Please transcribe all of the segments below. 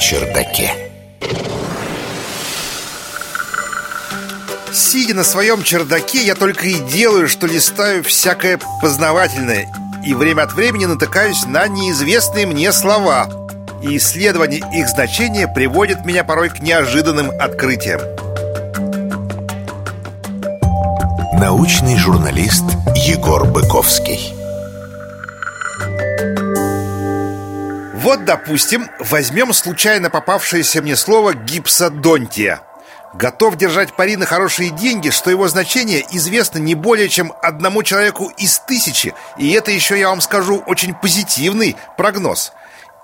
чердаке. Сидя на своем чердаке, я только и делаю, что листаю всякое познавательное и время от времени натыкаюсь на неизвестные мне слова. И исследование их значения приводит меня порой к неожиданным открытиям. Научный журналист Егор Быковский. Вот, допустим, возьмем случайно попавшееся мне слово «гипсодонтия». Готов держать пари на хорошие деньги, что его значение известно не более чем одному человеку из тысячи, и это еще, я вам скажу, очень позитивный прогноз.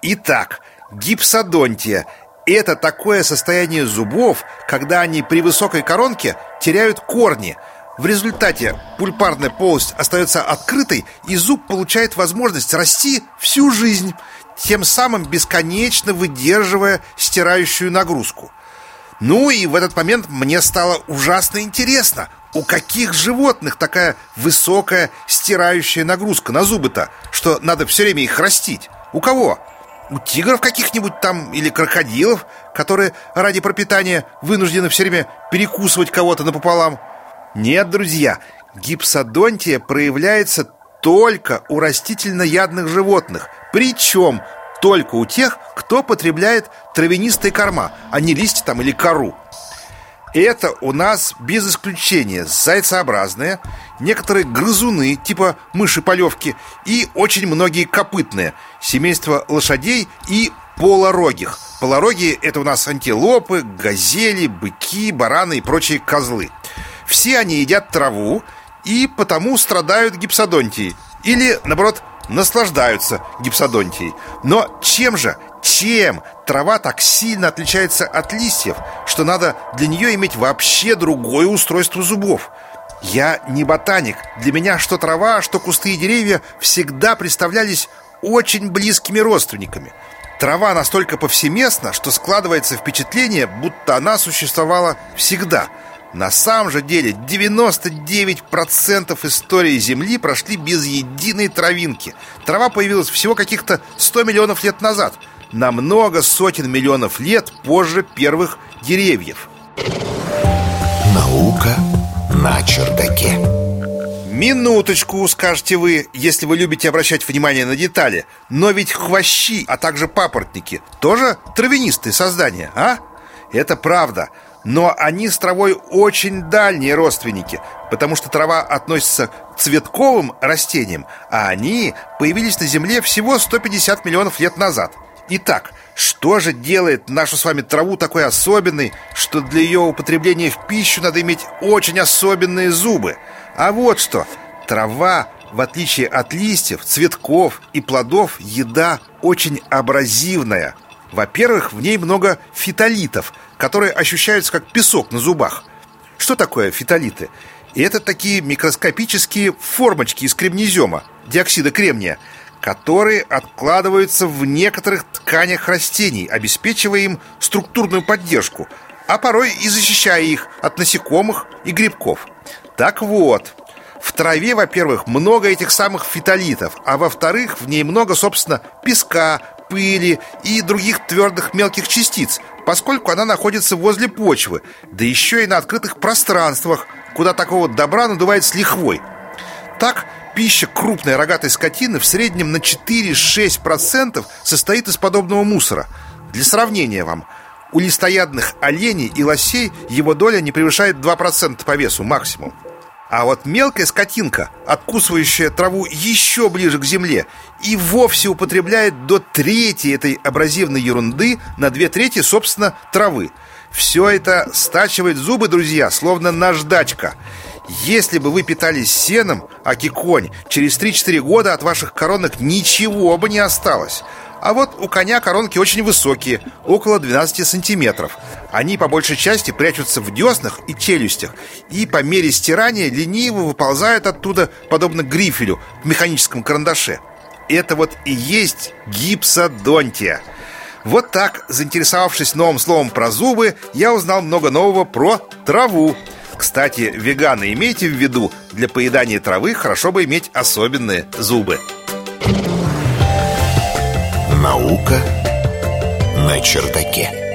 Итак, гипсодонтия – это такое состояние зубов, когда они при высокой коронке теряют корни. В результате пульпарная полость остается открытой, и зуб получает возможность расти всю жизнь, тем самым бесконечно выдерживая стирающую нагрузку. Ну и в этот момент мне стало ужасно интересно, у каких животных такая высокая стирающая нагрузка на зубы-то, что надо все время их растить? У кого? У тигров каких-нибудь там или крокодилов, которые ради пропитания вынуждены все время перекусывать кого-то напополам? Нет, друзья, гипсодонтия проявляется только у растительноядных животных, причем только у тех, кто потребляет травянистые корма, а не листья там или кору. Это у нас без исключения зайцеобразные, некоторые грызуны, типа мыши-полевки, и очень многие копытные, семейство лошадей и полорогих. Полорогие – это у нас антилопы, газели, быки, бараны и прочие козлы. Все они едят траву и потому страдают гипсодонтией. Или, наоборот, наслаждаются гипсодонтией. Но чем же, чем трава так сильно отличается от листьев, что надо для нее иметь вообще другое устройство зубов? Я не ботаник. Для меня что трава, что кусты и деревья всегда представлялись очень близкими родственниками. Трава настолько повсеместна, что складывается впечатление, будто она существовала всегда – на самом же деле 99% истории Земли прошли без единой травинки. Трава появилась всего каких-то 100 миллионов лет назад, намного сотен миллионов лет позже первых деревьев. Наука на чердаке. Минуточку, скажете вы, если вы любите обращать внимание на детали. Но ведь хвощи, а также папоротники тоже травянистые создания, а? Это правда. Но они с травой очень дальние родственники, потому что трава относится к цветковым растениям, а они появились на Земле всего 150 миллионов лет назад. Итак, что же делает нашу с вами траву такой особенной, что для ее употребления в пищу надо иметь очень особенные зубы? А вот что, трава в отличие от листьев, цветков и плодов, еда очень абразивная. Во-первых, в ней много фитолитов – которые ощущаются как песок на зубах. Что такое фитолиты? Это такие микроскопические формочки из кремнезема, диоксида кремния, которые откладываются в некоторых тканях растений, обеспечивая им структурную поддержку, а порой и защищая их от насекомых и грибков. Так вот, в траве, во-первых, много этих самых фитолитов, а во-вторых, в ней много, собственно, песка, пыли и других твердых мелких частиц, поскольку она находится возле почвы, да еще и на открытых пространствах, куда такого добра надувает с лихвой. Так, пища крупной рогатой скотины в среднем на 4-6% состоит из подобного мусора. Для сравнения вам, у листоядных оленей и лосей его доля не превышает 2% по весу максимум. А вот мелкая скотинка, откусывающая траву еще ближе к земле, и вовсе употребляет до трети этой абразивной ерунды на две трети, собственно, травы. Все это стачивает зубы, друзья, словно наждачка. Если бы вы питались сеном, аки конь, через 3-4 года от ваших коронок ничего бы не осталось. А вот у коня коронки очень высокие, около 12 сантиметров. Они по большей части прячутся в деснах и челюстях, и по мере стирания лениво выползают оттуда, подобно грифелю в механическом карандаше. Это вот и есть гипсодонтия. Вот так, заинтересовавшись новым словом про зубы, я узнал много нового про траву. Кстати, веганы, имейте в виду, для поедания травы хорошо бы иметь особенные зубы. Наука На чердаке.